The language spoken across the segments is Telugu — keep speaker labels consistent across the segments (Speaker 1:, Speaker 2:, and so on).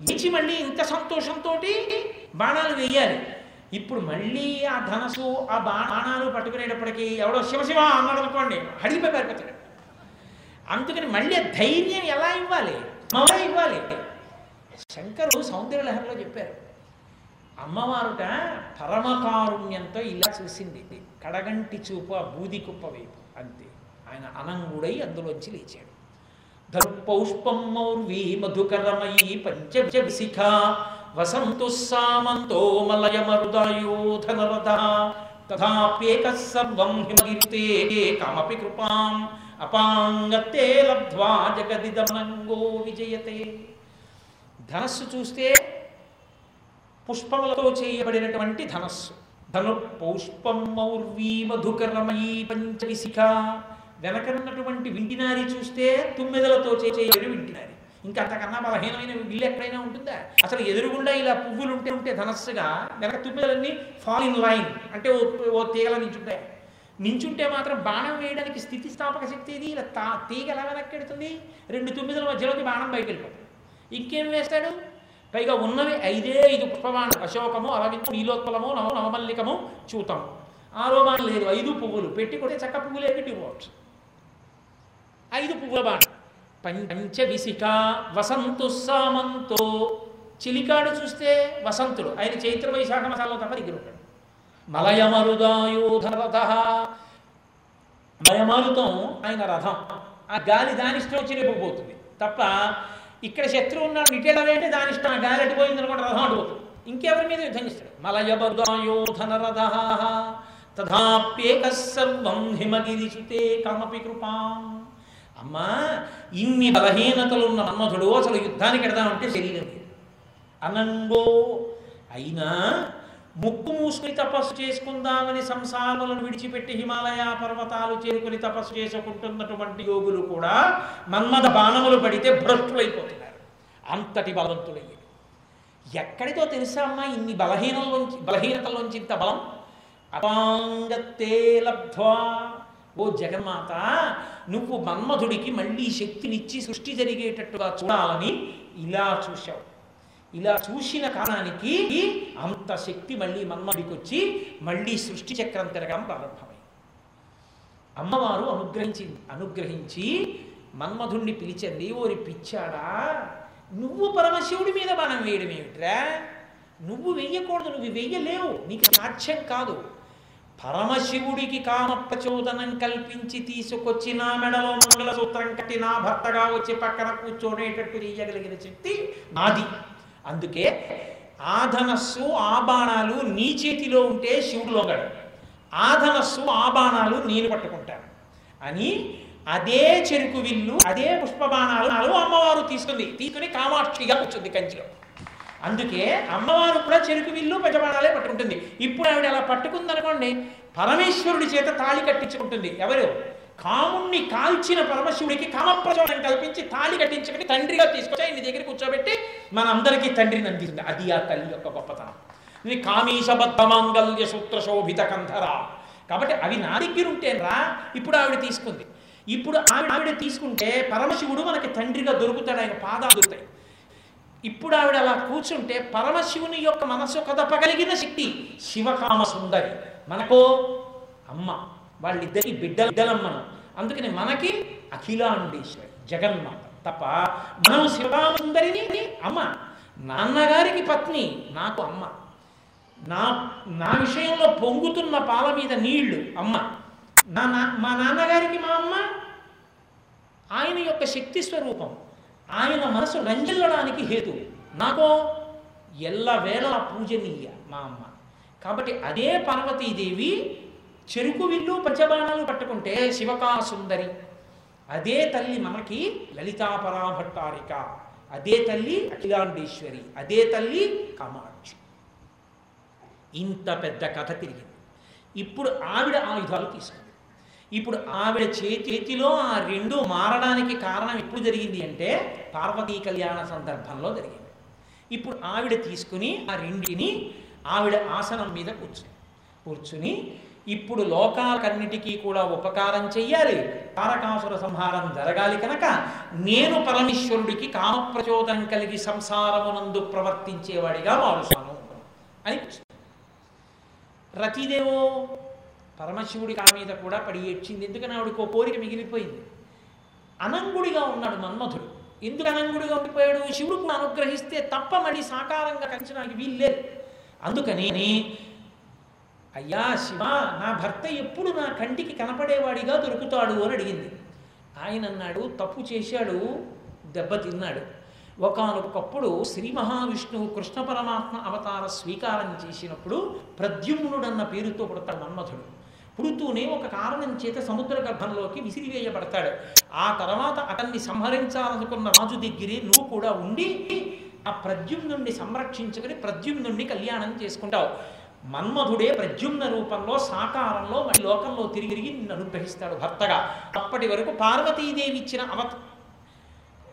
Speaker 1: ఇచ్చి మళ్ళీ ఇంత సంతోషంతో బాణాలు వేయాలి. ఇప్పుడు మళ్ళీ ఆ ధనసు ఆ బాణాలు పట్టుకునేటప్పటికి ఎవడో శివశివ అన్నాడు అనుకోండి హడిపోయి పారిపోతాడు. అందుకని మళ్ళీ ధైర్యం ఎలా ఇవ్వాలి? ఎలా ఇవ్వాలి. శంకరుడు సౌందర్యలహరిలో చెప్పారు. అమ్మవారుట పరమకారుణ్యంతో ఇలా చూసింది. కడగంటి చూపు ఆ బూది కుప్ప వైపు అంతే. ఆయన అనంగుడై అందులోంచి లేచాడు. ధర్పౌష్పం మౌర్వీ మధుకరమయీ పంచ విశిఖ వసంతు సామంతో మలయమరుదాయోధనరథ తథాప్యేక సర్వం హిమగిరితే కమపి కృపాం అపాంగతే లబ్ధ్వా జగదిదమనంగో విజయతే ధనస్సు చూస్తే పుష్పములతో చేయబడినటువంటి ధనస్సు. ధను పౌష్పం మౌర్వీ మధుకరమయీ పంచవిశిఖ. వెనకనున్నటువంటి వింటినారి చూస్తే తుమ్మెదలతో చేయని వింటినారి. ఇంకా అంతకన్నా బలహీనమైన విల్లు ఎక్కడైనా ఉంటుందా? అసలు ఎదురుగుండా ఇలా పువ్వులు ఉంటే ఉంటే ధనస్సుగా వెనక తుమ్మెదలన్నీ ఫాల్ ఇన్ లైన్ అంటే ఓ ఓ తీగల నించుంటాయి. నించుంటే మాత్రం బాణం వేయడానికి స్థితిస్థాపక శక్తి ఇది ఇలా తా తీగ ఎలా వెనక్కెడుతుంది రెండు తొమ్మిదిల మధ్యలోకి బాణం బయటకు వెళ్ళిపోతుంది. ఇంకేం వేస్తాడు? పైగా ఉన్నవి ఐదే ఐదు పుష్పబాణం అశోకము అరవిందము నీలోత్పలము నవ నవమల్లికము చూతము ఆరో లేదు. ఐదు పువ్వులు. పెట్టి కొడితే చక్క పువ్వులే పెట్టిపోవచ్చు ఐదు పువ్వుల బాణం పంచ వసంతు సామంతో. చిలికాడు చూస్తే వసంతుడు. ఆయన చైత్ర వైశాఖ మాసాల్లో తప్ప దగ్గర ఉంటాడు. మలయమరుదాయోధరథ మలయమారుతం ఆయన రథం. ఆ గాలి దాని ఇష్టం వచ్చి రేపు తప్ప ఇక్కడ శత్రువు ఉన్నాడు నిటేలా వేంటే దాని ఇష్టం. ఆ గాలి అడిపోయింది అనుకోండి రథం అడిపోతుంది ఇంకెవరి మీద యుద్ధం ఇస్తాడు మలయమరుదాయోధనరథ తథాప్యేక సర్వం హిమగిరిసుతే కమపి కృపాం. అమ్మా ఇన్ని బలహీనతలున్న మన్మధుడు అసలు యుద్ధానికి ఎడదామంటే శరీరం లేదు. అనంగో అయినా ముక్కు మూసుకుని తపస్సు చేసుకుందామని సంసారములను విడిచిపెట్టి హిమాలయ పర్వతాలు చేరుకుని తపస్సు చేసుకుంటున్నటువంటి యోగులు కూడా మన్మద బాణములు పడితే భ్రష్టులైపోతున్నారు. అంతటి బలవంతులయ్యారు ఎక్కడితో తెలుసా అమ్మా ఇన్ని బలహీనంలోంచి బలహీనతలోంచి ఇంత బలం? అపాంగతే లబ్ధ్వా. ఓ జగన్మాత నువ్వు మన్మధుడికి మళ్ళీ శక్తినిచ్చి సృష్టి జరిగేటట్టుగా చూడాలని ఇలా చూశావు. ఇలా చూసిన కారణానికి అంత శక్తి మళ్ళీ మన్మధుడికి వచ్చి మళ్ళీ సృష్టి చక్రం తిరగడం ప్రారంభమైంది. అమ్మవారు అనుగ్రహించింది అనుగ్రహించి మన్మధుణ్ణి పిలిచింది ఓరి పిచ్చాడా నువ్వు పరమశివుడి మీద బాణం వేయడం ఏమిట్రా? నువ్వు వెయ్యకూడదు నువ్వు వెయ్యలేవు నీకు సాధ్యం కాదు. పరమశివుడికి కామప్పచోదనం కల్పించి తీసుకొచ్చి నా మెడలో మంగళసూత్రం కట్టి నా భర్తగా వచ్చి పక్కన కూర్చోనేటట్టు చేయగలిగిన శక్తి నాది. అందుకే ఆ ధనస్సు ఆ బాణాలు నీ చేతిలో ఉంటే శివుడు లొంగడు ఆ ధనస్సు ఆ బాణాలు నేను పట్టుకుంటాను. అని అదే చెరుకు విల్లు అదే పుష్పబాణాలు అమ్మవారు తీసుకుంది తీసుకుని కామాక్షిగా వచ్చింది కంచిలో. అందుకే అమ్మవారు కూడా చెరుకు విల్లు పెద్దబాణాలే పట్టుకుంటుంది. ఇప్పుడు ఆవిడ అలా పట్టుకుందనుకోండి పరమేశ్వరుడి చేత తాళి కట్టించుకుంటుంది. ఎవరు? కాముణ్ణి కాల్చిన పరమశివుడికి కామప్రచోదనం కల్పించి తాళి కట్టించుకుని తండ్రిగా తీసుకొచ్చి ఆయన దగ్గర కూర్చోబెట్టి మనందరికీ తండ్రిని అందిస్తుంది. అది ఆ తల్లి యొక్క గొప్పతనం. ఇది కామీశబద్ధ మాంగల్య సూత్ర శోభిత కంధరా కాబట్టి అవి నా దగ్గర ఉంటేనరా ఇప్పుడు ఆవిడ తీసుకుంది. ఇప్పుడు ఆవిడ ఆవిడ తీసుకుంటే పరమశివుడు మనకి తండ్రిగా దొరుకుతాడు ఆయన పాదాలు దొరుకుతాయి. ఇప్పుడు ఆవిడ అలా కూర్చుంటే పరమశివుని యొక్క మనసు కదపగలిగిన శక్తి శివకామ సుందరి. మనకో అమ్మ వాళ్ళిద్దరికి బిడ్డ బిడ్డలమ్మను అందుకని మనకి అఖిలాండేశ్వరి జగన్మాత తప్ప మనం శివకామ సుందరిని అమ్మ. నాన్నగారికి పత్ని నాకు అమ్మ. నా నా విషయంలో పొంగుతున్న పాల మీద నీళ్ళు అమ్మ. నా నా- మా నాన్నగారికి మా అమ్మ. ఆయన యొక్క శక్తి స్వరూపం. ఆయన మనసు రంజిల్లడానికి హేతు. నాకో ఎల్లవేళ పూజనీయ మా అమ్మ. కాబట్టి అదే పార్వతీదేవి చెరుకు విల్లు పంచబాణాలు పట్టుకుంటే శివకాసుందరి. అదే తల్లి మనకి లలితాపరాభట్టారిక అదే తల్లి అఖిలాండేశ్వరి. అదే తల్లి కామాక్షి. ఇంత పెద్ద కథ తిరిగింది. ఇప్పుడు ఆవిడ ఆయుధాలు తీసుకుంది. ఇప్పుడు ఆవిడ చేతిలో ఆ రెండు మారడానికి కారణం ఎప్పుడు జరిగింది అంటే పార్వతీ కళ్యాణ సందర్భంలో జరిగింది. ఇప్పుడు ఆవిడ తీసుకుని ఆ రెండిని ఆవిడ ఆసనం మీద కూర్చుని కూర్చుని ఇప్పుడు లోకాలకన్నిటికీ కూడా ఉపకారం చెయ్యాలి. తారకాసుర సంహారం జరగాలి కనుక నేను పరమేశ్వరుడికి కామప్రచోదనం కలిగి సంసారమునందు ప్రవర్తించేవాడిగా మారుస్తాను అని రతిదేవో పరమశివుడి ఆ మీద కూడా పడి ఏడ్చింది. ఎందుకని ఆవిడకు కోరిక మిగిలిపోయింది? అనంగుడిగా ఉన్నాడు మన్మధుడు. ఎందుకు అనంగుడిగా ఉండిపోయాడు? శివుడు కూడా అనుగ్రహిస్తే తప్ప మళ్ళీ సాకారంగా కంచడానికి వీల్లేదు అందుకని అయ్యా శివ నా భర్త ఎప్పుడు నా కంటికి కనపడేవాడిగా దొరుకుతాడు అని అడిగింది. ఆయన అన్నాడు తప్పు చేశాడు దెబ్బతిన్నాడు ఒకనొకప్పుడు శ్రీ మహావిష్ణువు కృష్ణ పరమాత్మ అవతార స్వీకారం చేసినప్పుడు ప్రద్యుమ్నుడన్న పేరుతో పుడతాడు మన్మథుడు పుడుతూనే ఒక కారణం చేత సముద్ర గర్భంలోకి విసిరివేయబడతాడు. ఆ తర్వాత అతన్ని సంహరించాలనుకున్న రాజు దగ్గరే నువ్వు కూడా ఉండి ఆ ప్రద్యుమ్నుణ్ణి సంరక్షించుకుని ప్రద్యుమ్నుణ్ణి కళ్యాణం చేసుకుంటావు. మన్మధుడే ప్రద్యుమ్న రూపంలో సాకారంలో మరి లోకంలో తిరిగి తిరిగి నిన్ను అనుగ్రహిస్తాడు భర్తగా. అప్పటి వరకు పార్వతీదేవి ఇచ్చిన అవత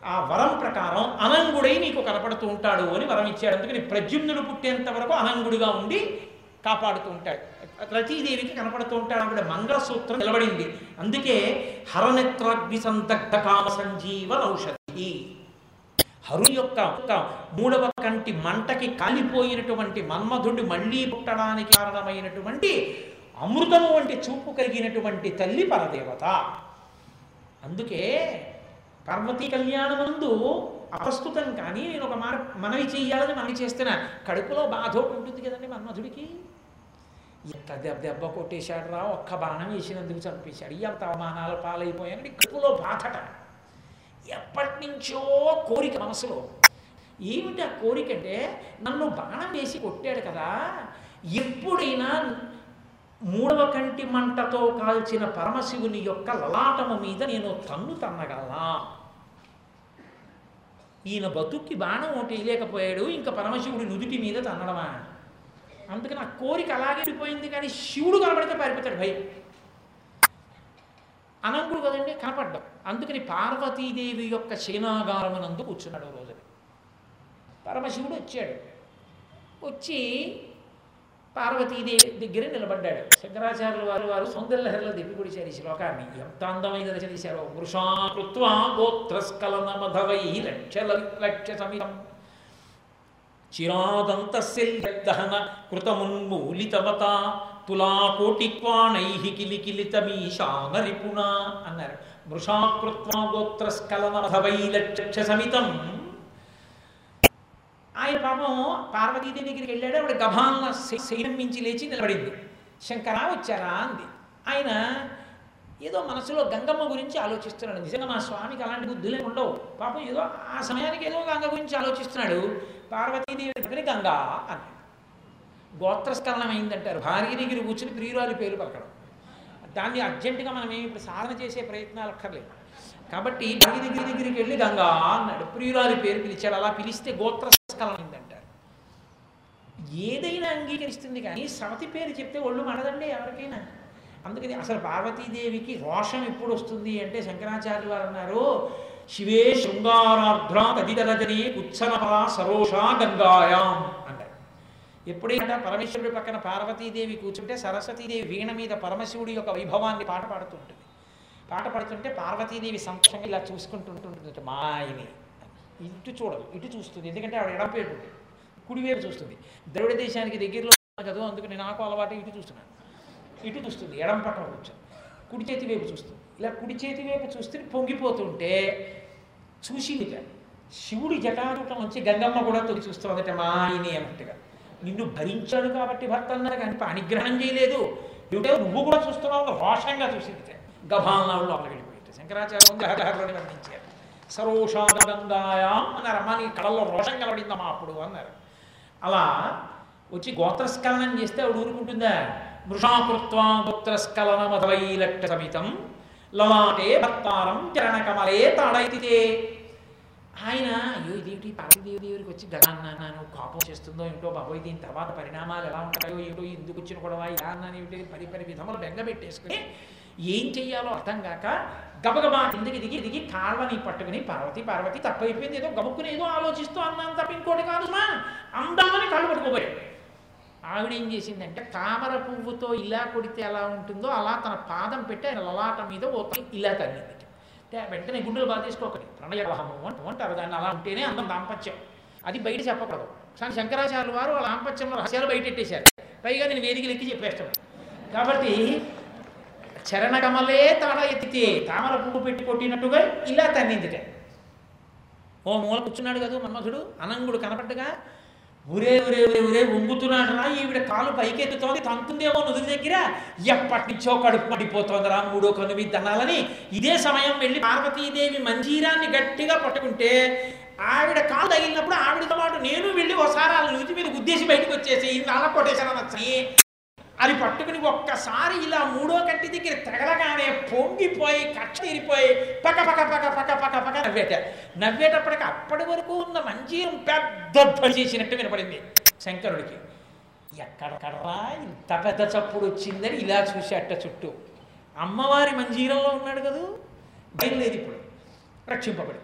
Speaker 1: ఆ వరం ప్రకారం అనంగుడై నీకు కనపడుతూ ఉంటాడు అని వరం ఇచ్చాడు. అందుకని ప్రద్యుమ్నుడు పుట్టేంత వరకు అనంగుడిగా ఉండి కాపాడుతూ ఉంటాడు. రతీదేవికి కనపడుతూ ఉంటాడు ఆవిడ మంగళసూత్రం నిలబడింది అందుకే హరనేత్రాగ్ని సందగ్ధ కామ సంజీవ ఔషధి హరు యొక్క మూడవ కంటి మంటకి కాలిపోయినటువంటి మన్మధుడు మళ్ళీ పుట్టడానికి కారణమైనటువంటి అమృతము వంటి చూపు కలిగినటువంటి తల్లి పరదేవత. అందుకే పార్వతీ కళ్యాణమందు అప్రస్తుతం కానీ నేను ఒక మాట మనవి చెయ్యాలని మనవి చేస్తున్నా. కడుపులో బాధ ఉంటుంది కదండి మన్మధుడికి. ఎంత దెబ్బ దెబ్బ కొట్టేశాడు రా ఒక్క బాణం వేసినందుకు చంపేశాడు. ఎంత అవమానాల పాలైపోయానని కడుపులో బాధట. ఎప్పటి నుంచో కోరిక మనసులో. ఏమిటి ఆ కోరిక అంటే నన్ను బాణం వేసి కొట్టాడు కదా ఎప్పుడైనా మూడవ కంటి మంటతో కాల్చిన పరమశివుని యొక్క లలాటము మీద నేను తన్ను తన్నగలనా? ఈయన బతుక్కి బాణం ఒకటి వేయలేకపోయాడు ఇంకా పరమశివుడి నుదుటి మీద తన్నడమా? అందుకని ఆ కోరిక అలాగే వెళ్ళిపోయింది కానీ శివుడు కనబడితే పారిపోతాడు భయం. అనంకుడు కదండి కనపడ్డం. అందుకని పార్వతీదేవి యొక్క సేనాగారమునందు కూర్చున్నాడు రోజున. పరమశివుడు వచ్చాడు. వచ్చి పార్వతీదేవి దగ్గర నిలబడ్డాడు. శంకరాచార్యుల వారు వారు సౌందర్యహరిలో దిప్పికొడిచారు ఈ శ్లోకాన్ని ఎంత అందమైన రచన చేశారు వృషాకృత్వా గోత్రస్కలన మధవై లక్ష్య లక్ష్య సమితం. చిరాదంతశల్యదహన కృతమున్మూలితవత తులాకోటిక్వాణై కిలికిలితమీశానరిపుణ అన్నారు. మృషాకృత్వా గోత్రస్కలన సమితం ఆయన పాపం పార్వతీదేవి దగ్గరికి వెళ్ళాడు ఆవిడ గభాన్న శైలం మించి లేచి నిలబడింది. శంకరా వచ్చారా? అంది. ఆయన ఏదో మనసులో గంగమ్మ గురించి ఆలోచిస్తున్నాడు. నిజంగా మా స్వామికి అలాంటి బుద్ధులే ఉండవు. పాపం ఏదో ఆ సమయానికి ఏదో గంగ గురించి ఆలోచిస్తున్నాడు. పార్వతీదేవి దగ్గర గంగా అన్నాడు. గోత్రస్కలనం అయిందంటారు భార్య దగ్గర కూర్చుని ప్రియురాలి పేరు పలకడం. దాన్ని అర్జెంటుగా మనం ఏమి ఇప్పుడు సాధన చేసే ప్రయత్నాలు అక్కర్లేదు. కాబట్టి భార్య దగ్గర దగ్గరికి వెళ్ళి గంగా అన్నాడు. ప్రియురాలి పేరు పిలిచాడు. అలా పిలిస్తే గోత్రస్కలనం అయిందంటారు ఏదైనా అంగీకరిస్తుంది కానీ సవతి పేరు చెప్తే ఒళ్ళు మనదండి ఎవరికైనా. అందుకని అసలు పార్వతీదేవికి రోషం ఎప్పుడు వస్తుంది అంటే శంకరాచార్య వారు అన్నారు శివే శృంగారార్ధ్ర తదితరజని ఉత్సనపర సరోషా గంగాయాం అంటారు ఎప్పుడైనా పరమేశ్వరుడి పక్కన పార్వతీదేవి కూర్చుంటే సరస్వతీదేవి వీణ మీద పరమశివుడి యొక్క వైభవాన్ని పాట పాడుతుంటుంది. పాట పాడుతుంటే పార్వతీదేవి సంతోషంగా ఇలా చూసుకుంటుంటుంటుంది మా ఆయన ఇటు చూడదు ఇటు చూస్తుంది. ఎందుకంటే ఆవిడ ఎడపేటు ఉంటుంది. కుడివైపు చూస్తుంది. ద్రవిడ దేశానికి దగ్గరలో కదా అందుకని నాకు అలవాటు ఇటు చూస్తున్నాను. ఇటు చూస్తుంది ఎడం పక్కన కూర్చొని. కుడి చేతి వైపు చూస్తుంది. ఇలా కుడి చేతి వైపు చూస్తే పొంగిపోతుంటే చూసింది శివుడి జటారుటం వచ్చి గంగమ్మ కూడా తొలి చూస్తుందట మా ఆయనే అన్నట్టుగా. నిన్ను భరించాడు కాబట్టి భర్త అన్నారు కానీ అనుగ్రహం చేయలేదు. ఏమిటో నువ్వు కూడా చూస్తున్నావు రోషంగా చూసింది గభాలనాడు లోపలికి వెళ్ళిపోయింది శంకరాచార్యం గ్రహగారులని వర్ణించారు. సరోషాగంగాయాం అన్నారు అమ్మ నీ కళల్లో రోషం కలబడిందమ్మా అప్పుడు అన్నారు. అలా వచ్చి గోత్రస్కలనం చేస్తే ఆవిడ ఊరుకుంటుందా? మృషాకృత్వా గోత్రస్కలన మధవైలక్ష సమితం లలాటే భక్తారం చరణకమలే తాడైతితే ఆయన అయ్యో ఇదేమిటి పార్వతీదేవి దేవుడికి వచ్చి గగాన్నాను కోపం చేస్తుందో ఏంటో బాబోయ్ దీని తర్వాత పరిణామాలు ఎలా ఉంటాయో ఏమిటో ఎందుకు వచ్చిన గొడవ ఇలా అన్నాను ఏమిటి పరి పరి విధములు బెంగ పెట్టేసుకుని ఏం చెయ్యాలో అర్థం కాక గబగబా కిందకి దిగి దిగి కాళ్ళని పట్టుకుని పార్వతి పార్వతి తప్పైపోయింది ఏదో గబుక్కుని ఏదో ఆలోచిస్తూ అన్నాను తప్ప ఇంకోటి కాదు మా అందామని కాళ్ళు ఆవిడ ఏం చేసిందంటే తామర పువ్వుతో ఇలా కొడితే ఎలా ఉంటుందో అలా తన పాదం పెట్టి ఆయన లలాట మీద ఓ ఇలా తన్నింది వెంటనే గుండెలు బాధేసుకోకండి చేసుకోకటి ప్రణయవహము అంటారు దాన్ని అలా ఉంటేనే అందం దాంపత్యం. అది బయట చెప్పకూడదు. కానీ శంకరాచార్యులు వారు వాళ్ళ దాంపత్యంలో రహస్యాలు బయటెట్టేశారు పైగా నేను వేదికలు ఎక్కి చెప్పేస్తాను. కాబట్టి చరణకమలే తాళ ఎత్తితే తామర పువ్వు పెట్టి కొట్టినట్టుగా ఇలా తన్నిందిట. ఓ మూల కూర్చున్నాడు కదా మన్మధుడు. అనంగుడు కనపడ్డగా ఊరే ఊరే ఊరే ఊరే ఉంగుతున్నాడురా ఈవిడ కాలు పైకెత్తుతోంది తంతుందేమో నుదురు దగ్గర. ఎప్పటి నుంచో కడుపు పడిపోతోందిరా మూడో కనువి దనాలని ఇదే సమయం వెళ్ళి పార్వతీదేవి మంజీరాన్ని గట్టిగా పట్టుకుంటే ఆవిడ కాలు తగిలినప్పుడు ఆవిడతో పాటు నేను వెళ్ళి ఒకసారి వాళ్ళ నుదుటి మీద గుద్దేసి బయటకు వచ్చేసి అలా కొట్టేశాను అని అది పట్టుకుని ఒక్కసారి ఇలా మూడో కంటి దగ్గర తగలగానే పొంగిపోయి కక్ష తీరిపోయి పక పక పక పక పక పక నవ్వేట. నవ్వేటప్పటికి అప్పటి వరకు ఉన్న మంచి పెద్ద ధ్వని చేసినట్టు వినపడింది శంకరుడికి. ఎక్కడక్కడరా ఇంత పెద్ద చప్పుడు వచ్చిందని ఇలా చూసేట చుట్టూ. అమ్మవారి మంజీరంలో ఉన్నాడు కదూ? బయలుదేరి ఇప్పుడు రక్షింపబడి.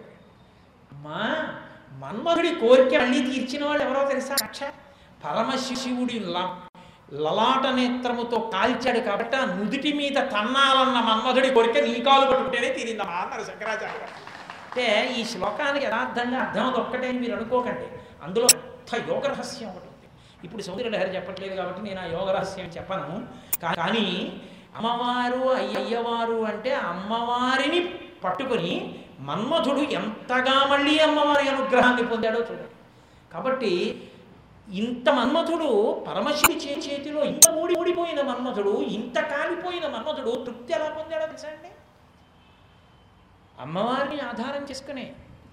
Speaker 1: అమ్మా మన్మధుడి కోరిక మళ్ళీ తీర్చిన వాళ్ళు ఎవరో తెలుసా? రక్ష. పరమశిశివుడి లం లలాట నేత్రముతో కాల్చాడు కాబట్టి ఆ నుదుటి మీద తన్నాలన్న మన్మధుడి కొరిక నీ కాలు పట్టుకుంటేనే తీరిందమ్మా అన్నారు శంకరాచార్య అంటే ఈ శ్లోకానికి యథార్థంగా అర్థం అది ఒక్కటే అని మీరు అనుకోకండి. అందులో అంత యోగ రహస్యం ఒకటి ఉంది. ఇప్పుడు సౌందర్యలహరి చెప్పట్లేదు కాబట్టి నేను ఆ యోగ రహస్యం చెప్పను. కానీ అమ్మవారు అయ్యవారు అంటే అమ్మవారిని పట్టుకొని మన్మధుడు ఎంతగా మళ్ళీ అమ్మవారి అనుగ్రహాన్ని పొందాడో చూడండి. కాబట్టి ఇంత మన్మథుడు పరమశివి చే చేతిలో ఇంత ఊడి ఊడిపోయిన మన్మథుడు ఇంత కాలిపోయిన మన్మథుడు తృప్తి ఎలా పొందాడో తెలుసా అండి? అమ్మవారిని ఆధారం చేసుకునే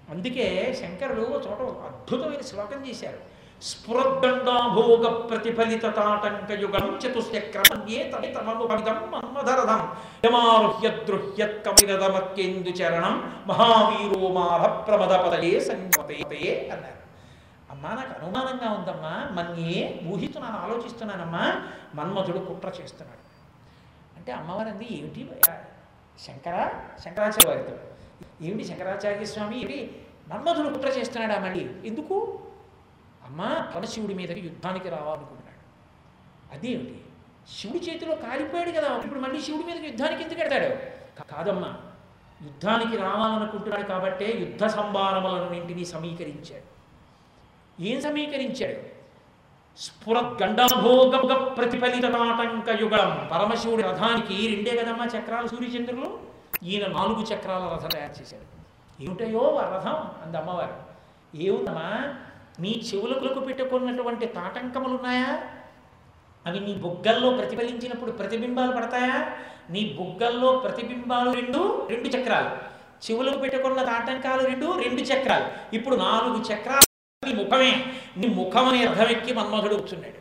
Speaker 1: అందుకే శంకరుడు చోట అద్భుతమైన శ్లోకం చేశారు. స్ఫురద్దండాభోగ ప్రతిఫలిత తాటంక యుగం చతుశ్చక్రమన్యే తమితమము పవితం మన్మధరథం యమారుహ్యద్రుహ్యత్ కవిరదమత్యేందు చరణం మహావీరో మార ప్రమద సంగతే అన్నారు. అమ్మా నాకు అనుమానంగా ఉందమ్మా మన్యే ఊహిస్తున్నాను ఆలోచిస్తున్నానమ్మా మన్మధుడు కుట్ర చేస్తున్నాడు. అంటే అమ్మవారు అంది ఏమిటి శంకర శంకరాచార్య వారితో ఏమిటి శంకరాచార్య స్వామి? ఏమిటి? మన్మధుడు కుట్ర చేస్తున్నాడా మళ్ళీ? ఎందుకు? అమ్మా పరమశివుడి మీదకి యుద్ధానికి రావాలనుకుంటున్నాడు. అదేమిటి? శివుడి చేతిలో కాలిపోయాడు కదా ఇప్పుడు మళ్ళీ శివుడి మీదకి యుద్ధానికి ఎందుకు పెడతాడు కాదమ్మా. యుద్ధానికి రావాలనుకుంటున్నాడు కాబట్టే యుద్ధ సంభారములన్నింటినీ సమీకరించాడు. ఏం సమీకరించాడు? స్ఫురద్గండాభోగ ప్రతిఫలిత యుగం పరమశివుడి రథానికి రెండే కదమ్మా చక్రాలు సూర్యచంద్రులు? ఈయన నాలుగు చక్రాల రథం తయారు చేశాడు. ఏమిటయో ఆ రథం? అంది అమ్మవారు. ఏముందమ్మా? నీ చెవులకు పెట్టుకున్నటువంటి తాటంకములు ఉన్నాయా అవి నీ బుగ్గల్లో ప్రతిఫలించినప్పుడు ప్రతిబింబాలు పడతాయా? నీ బుగ్గల్లో ప్రతిబింబాలు రెండు రెండు చక్రాలు. చెవులకు పెట్టుకున్న తాటంకాలు రెండు రెండు చక్రాలు. ఇప్పుడు నాలుగు చక్రాలు నీ ముఖమే నీ ముఖం అనే రథం ఎక్కి మన్మధుడు కూర్చున్నాడు.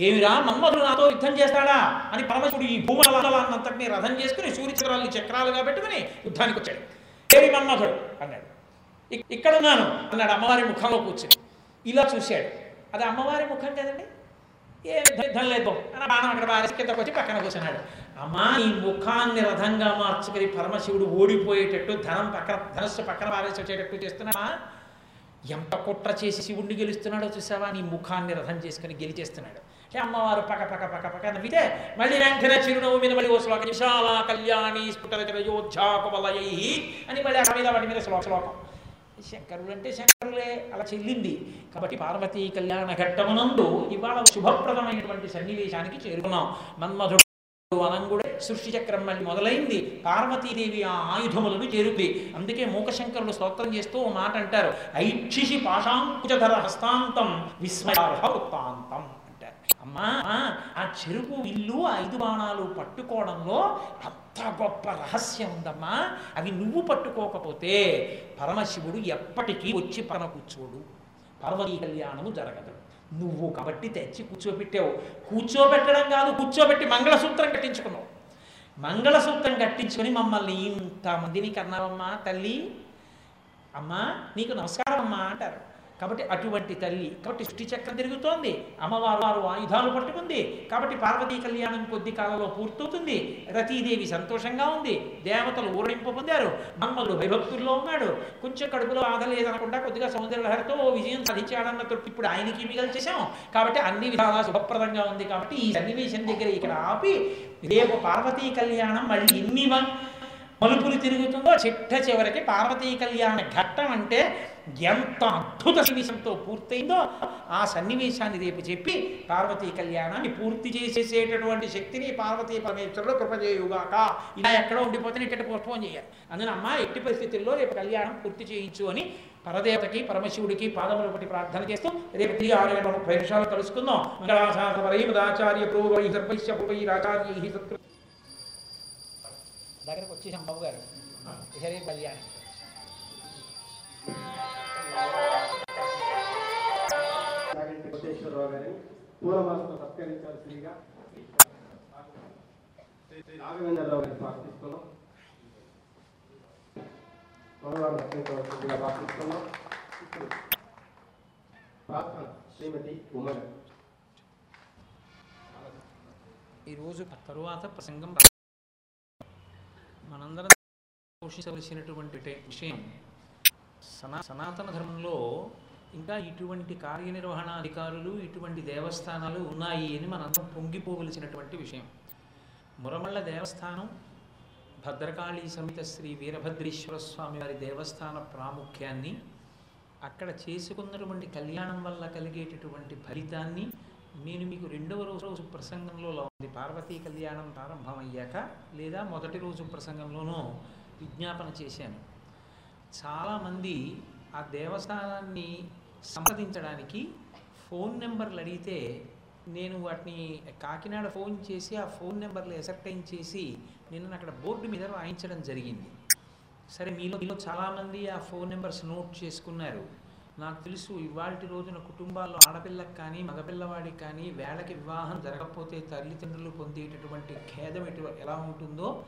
Speaker 1: ఏమిరా మన్మధుడు నాతో యుద్ధం చేస్తాడా అని పరమశివుడు ఈ భూమలంతటిని రథం చేసుకుని సూర్యచక్రాలని చక్రాలుగా పెట్టుకుని యుద్ధానికి వచ్చాడు. ఏమి మన్మధుడు? అన్నాడు. ఇక్కడ ఉన్నాను అన్నాడు అమ్మవారి ముఖంలో కూర్చుని. ఇలా చూశాడు. అది అమ్మవారి ముఖం కదండి? ఏ యుద్ధం లేదు. అని బాణం అక్కడ బారేసి కిందకు వచ్చి పక్కన కూర్చున్నాడు. అమ్మా ఈ ముఖాన్ని రథంగా మార్చుకుని పరమశివుడు ఓడిపోయేటట్టు ధనం పక్కన ధనస్సు పక్కన బారేసి వచ్చేటట్టు చేస్తున్నా ఎంత కుట్ర చేసి శివుణ్ణి గెలుస్తున్నాడో చూసావా? నీ ముఖాన్ని రథం చేసుకుని గెలిచేస్తున్నాడు. అంటే అమ్మవారు పక పక పక పక నవ్వితే మళ్ళీ వెంకట చిరునవ్వు మీద మళ్ళీ ఓ శ్లోకం విశాల కళ్యాణి స్ఫుటరచర అని మళ్ళీ ఆ మీద వాటి మీద శ్లోక శ్లోకం. శంకరులు అంటే శంకరులే అలా చెల్లింది. కాబట్టి పార్వతీ కళ్యాణ ఘట్టమునందు ఇవాళ శుభప్రదమైనటువంటి సన్నివేశానికి చేరుకున్నాం. మన్మధుడు అనంగుడే సృష్టి చక్రం మళ్ళీ మొదలైంది. పార్వతీదేవి ఆ ఆయుధములను చేరుకుంది అందుకే మూకశంకరులు స్తోత్రం చేస్తూ ఓ మాట అంటారు. ఐక్షిషి పాశాంకుచధర హస్తాంతం విస్మయార్హ వృత్తాంతం అంటారు. అమ్మా ఆ చెరుకు ఇల్లు ఐదు బాణాలు పట్టుకోవడంలో అంత గొప్ప రహస్యం ఉందమ్మా. అవి నువ్వు పట్టుకోకపోతే పరమశివుడు ఎప్పటికీ వచ్చి పరమ కూర్చోడు. పర్వతీ కళ్యాణము జరగదు. నువ్వు కాబట్టి తెచ్చి కూర్చోబెట్టావు. కూర్చోబెట్టడం కాదు కూర్చోబెట్టి మంగళసూత్రం కట్టించుకున్నావు. మంగళసూత్రం కట్టించుకొని మమ్మల్ని ఇంతమందిని కన్నావమ్మా తల్లి అమ్మా నీకు నమస్కారం అమ్మా అంటారు. కాబట్టి అటువంటి తల్లి కాబట్టి సృష్టి చక్రం తిరుగుతోంది. అమ్మవారు వారు ఆయుధాలు పట్టుకుంది. కాబట్టి పార్వతీ కళ్యాణం కొద్ది కాలంలో పూర్తవుతుంది. రతీదేవి సంతోషంగా ఉంది. దేవతలు ఊరడింపు పొందారు. మమ్మల్ని భయభక్తుల్లో ఉన్నాడు. కొంచెం కడుపులో ఆగలేదనకుండా కొద్దిగా సౌందర్యలహరితో ఓ విజయం సాధించాడన్న తృప్తి ఇప్పుడు ఆయనకి మిగలు చేశాం. కాబట్టి అన్ని విధాలా శుభప్రదంగా ఉంది. కాబట్టి ఈ సన్నివేశం దగ్గర ఇక్కడ ఆపి రేపు పార్వతీ కళ్యాణం మళ్ళీ ఎన్ని మ- మలుపులు తిరుగుతుందో చిట్ట చివరికి పార్వతీ కళ్యాణ ఘట్టం అంటే ఎంత అద్భుత సన్నివేశంతో పూర్తయిందో ఆ సన్నివేశాన్ని రేపు చెప్పి పార్వతీ కళ్యాణాన్ని పూర్తి చేసేసేటటువంటి శక్తిని పార్వతీ పరమేశ్వరుడు కృపజేయుగాక ఇలా ఎక్కడో ఉండిపోతే ఇక్కడ పోస్ట్పోన్ చేయాలి. అందున అమ్మ ఎట్టి పరిస్థితుల్లో రేపు కళ్యాణం పూర్తి చేయించు అని పరదేవతకి పరమశివుడికి పాదములు ఒకటి ప్రార్థన చేస్తూ రేపు తిరిగి ఆరు గంటల ముప్పై నిమిషాలు కలుసుకుందాం. మంగళాశాసనపరై మదాచార్య పూర్వై సర్వైశ్య పూర్వైరాచార్యై దగ్గరకు వచ్చేసాం బాబు గారు హరే కళ్యాణం
Speaker 2: నాగంటి కోటేశ్వరరావు గారిని పూలమాలతో సత్కరించాల్సిందిగా శ్రీ రాఘవేంద్రరావు గారిని ప్రార్థిస్తున్నాం మంగళవారం సత్కరించవలసిందిగా ప్రార్థిస్తున్నాం ఇప్పుడు ప్రార్థన శ్రీమతి ఉమ గారు
Speaker 1: ఈరోజు తరువాత ప్రసంగం మనందరం పోషించవలసినటువంటి టే- విషయం సనా సనాతన ధర్మంలో ఇంకా ఇటువంటి కార్యనిర్వహణ అధికారులు ఇటువంటి దేవస్థానాలు ఉన్నాయి అని మనందరం పొంగిపోవలసినటువంటి విషయం. మురమళ్ళ దేవస్థానం భద్రకాళి సమిత శ్రీ వీరభద్రీశ్వర స్వామి వారి దేవస్థాన ప్రాముఖ్యాన్ని అక్కడ చేసుకున్నటువంటి కళ్యాణం వల్ల కలిగేటటువంటి ఫలితాన్ని నేను మీకు రెండవ రోజు రోజు ప్రసంగంలో ఉంది. పార్వతీ కళ్యాణం ప్రారంభమయ్యాక లేదా మొదటి రోజు ప్రసంగంలోనూ విజ్ఞాపన చేశాను. చాలామంది ఆ దేవస్థానాన్ని సంప్రదించడానికి ఫోన్ నెంబర్లు అడిగితే నేను వాటిని కాకినాడ ఫోన్ చేసి ఆ ఫోన్ నెంబర్లు ఎసర్టైన్ చేసి నిన్న అక్కడ బోర్డు మీద రాయించడం జరిగింది. సరే మీలో మీలో చాలామంది ఆ ఫోన్ నెంబర్స్ నోట్ చేసుకున్నారు. నాకు తెలుసు ఇవాళ రోజున కుటుంబాల్లో ఆడపిల్లకి కానీ మగపిల్లవాడికి కానీ వేళకి వివాహం జరగకపోతే తల్లిదండ్రులు పొందేటటువంటి ఖేదం ఎటు ఎలా ఉంటుందో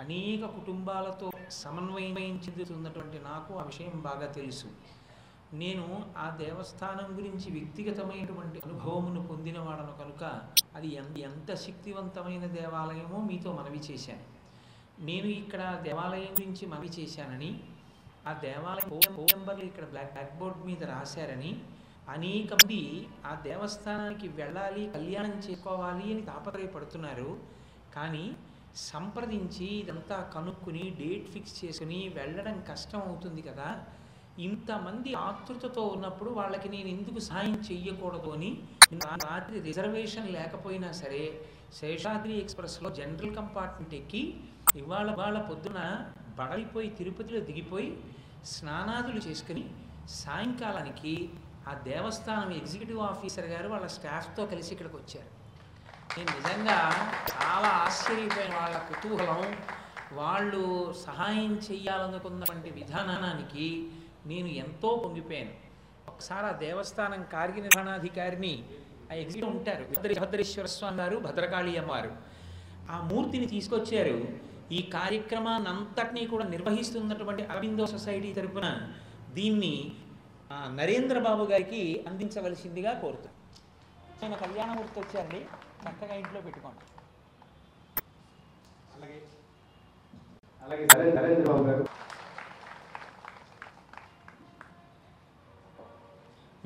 Speaker 1: అనేక కుటుంబాలతో సమన్వయం చెందుతున్నటువంటి నాకు ఆ విషయం బాగా తెలుసు. నేను ఆ దేవస్థానం గురించి వ్యక్తిగతమైనటువంటి అనుభవమును పొందినవాడను కనుక అది ఎంత ఎంత శక్తివంతమైన దేవాలయమో మీతో మనవి చేశాను. నేను ఇక్కడ దేవాలయం గురించి మనవి చేశానని ఆ దేవాలయం ఫోన్ ఫోన్ నెంబర్లు ఇక్కడ బ్లాక్ బ్లాక్ బోర్డ్ మీద రాశారని అనేక మంది ఆ దేవస్థానానికి వెళ్ళాలి కళ్యాణం చేసుకోవాలి అని తాపత్రయపడుతున్నారు. కానీ సంప్రదించి ఇదంతా కనుక్కుని డేట్ ఫిక్స్ చేసుకుని వెళ్ళడం కష్టం అవుతుంది కదా. ఇంతమంది ఆతృతతో ఉన్నప్పుడు వాళ్ళకి నేను ఎందుకు సాయం చెయ్యకూడదు అని రాత్రి రిజర్వేషన్ లేకపోయినా సరే శేషాద్రి ఎక్స్ప్రెస్లో జనరల్ కంపార్ట్మెంట్ ఎక్కి ఇవాళ వాళ్ళ పొద్దున బడలిపోయి తిరుపతిలో దిగిపోయి స్నానాదులు చేసుకుని సాయంకాలానికి ఆ దేవస్థానం ఎగ్జిక్యూటివ్ ఆఫీసర్ గారు వాళ్ళ స్టాఫ్తో కలిసి ఇక్కడికి వచ్చారు. నేను నిజంగా చాలా ఆశ్చర్యపోయిన వాళ్ళ కుతూహలం వాళ్ళు సహాయం చేయాలనుకున్నటువంటి విధానానికి నేను ఎంతో పొంగిపోయాను. ఒకసారి ఆ దేవస్థానం కార్యనిర్వహణాధికారిని ఆ ఎగ్జిక్యూటివ్ ఉంటారు భద్ర- భద్రేశ్వర స్వామి గారు భద్రకాళి అమ్మవారు. ఆ మూర్తిని తీసుకొచ్చారు. ఈ కార్యక్రమాన్ని అంతటినీ కూడా నిర్వహిస్తున్నటువంటి అరవిందో సొసైటీ తరపున దీన్ని నరేంద్ర బాబు గారికి అందించవలసిందిగా కోరుతాను ఆయన కళ్యాణమూర్తి వచ్చారండి. చక్కగా ఇంట్లో పెట్టుకోండి.
Speaker 2: అలాగే. అలాగే నరేంద్ర నరేంద్ర బాబు గారు.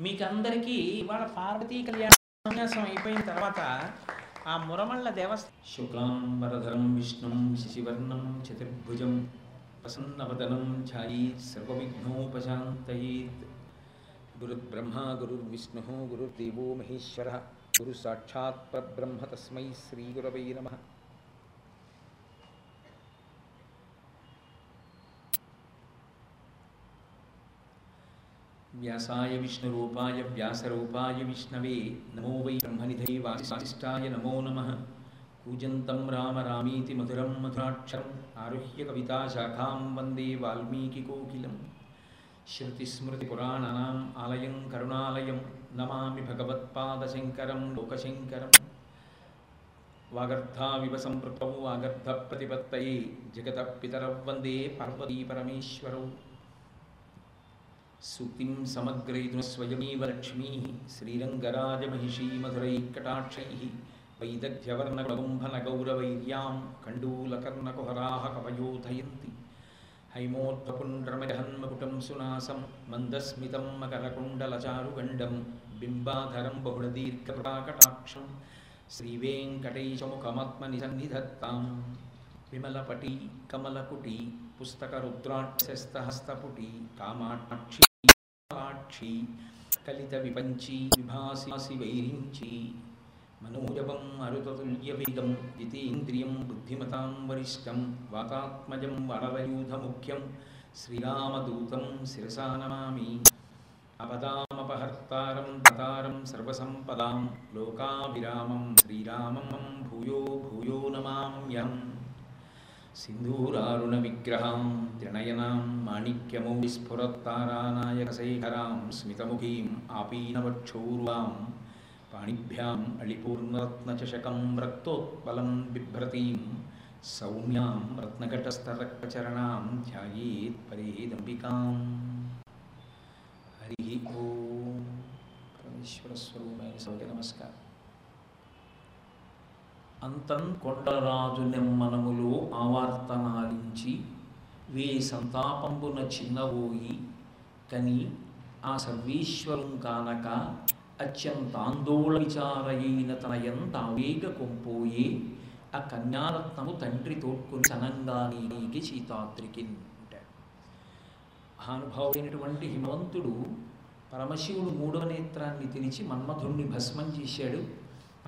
Speaker 1: మీకందరికీ ఇవాళ పార్వతీ కళ్యాణ అయిపోయిన తర్వాత ेवस्ति शुकां वरधरं विष्णुं शशिवर्णं चतुर्भुजं प्रसन्नवदनं छायीत् सर्वविघ्नोपशान्तयेत् गुरुर्ब्रह्मा गुरुर्विष्णुः गुरुर्देवो महेश्वरः गुरुसाक्षात्परब्रह्म तस्मै श्रीगुरवै नमः। వ్యాసాయ విష్ణురూపాయ వ్యాసరూపాయ విష్ణవే. నమో వై బ్రహ్మనిధై వాసిష్టాయ నమో నమ. కూజంతం రామ రామీతి మధురం మధురాక్షరం. ఆరుహ్య కవితాశాఖాం వందే వాల్మీకికోకిలం శృతిస్మృతిపురాణానాం ఆలయం కరుణాలయం. నమామి భగవత్పాదశంకరం లోకశంకరం. వాగర్థావివ సంపృక్తౌ వాగర్థప్రతిపత్తయే జగతః పితరౌ వందే పార్వతీ పరమేశ్వరౌ. సూక్తిం సమగ్రయితు స్వయమేవ లక్ష్మీ శ్రీరంగరాజమహిషీ మధురైకటాక్షై వైదగ్ధ్యవర్ణగుంభనగౌరవైర్యాం కండూలకర్ణకుహరాः కవయోధయంతి హైమోర్ధపుండ్రమజహన్మకుటం సునాసం మందస్మితం మకరకుండలచారుగండం బింబాధరం బహుళదీర్ఘకటాక్షం శ్రీవేంకటేశముఖమాత్మని సన్నిధత్తాం విమలపటి కమలకుటి పుస్తకరుద్రాక్షస్తహస్తపుటి కామాక్షి కామాక్షి కలిత విపంచి విభాసి వైరించి మనోజవం మరుతతుల్యవేగం జితేంద్రియం బుద్ధిమతాం వరిష్టం వాతాత్మజం వరదయూధముఖ్యం శ్రీరామదూతం శిరసా నమామి అపదామపహర్తారం తతారం సర్వసంపదాం లోకాభిరామం శ్రీరామం భూయో భూయో నమామ్యహం. सिन्धूरारुणविग्रहां त्रिणयनां माणिक्यमौविस्फुरत्तारानायकशेखरां स्मितमुखीम् आपीनवक्षौर्वां पाणिभ्याम् अलिपूर्णरत्नचषकं रक्तोत्पलं बिभ्रतीं सौम्यां रत्नघटस्तरक्करणां ध्यायेत्परेदम्बिकाम् అంతం కొండరాజు నెమ్మనములో ఆవర్తనాలించి వే సంతాపంబున చిన్నవోయి కని ఆ సర్వేశ్వరం కానక అత్యంతాందోళ విచారయైన తనయంత ఆవేగ కొంపోయే ఆ కన్యారత్నము తండ్రి తోడ్కొని సనంగా నీకి సీతాద్రికి అంటాడు. మహానుభావుడైనటువంటి హిమవంతుడు పరమశివుడు మూడవ నేత్రాన్ని తెరిచి మన్మధుణ్ణి భస్మం చేశాడు.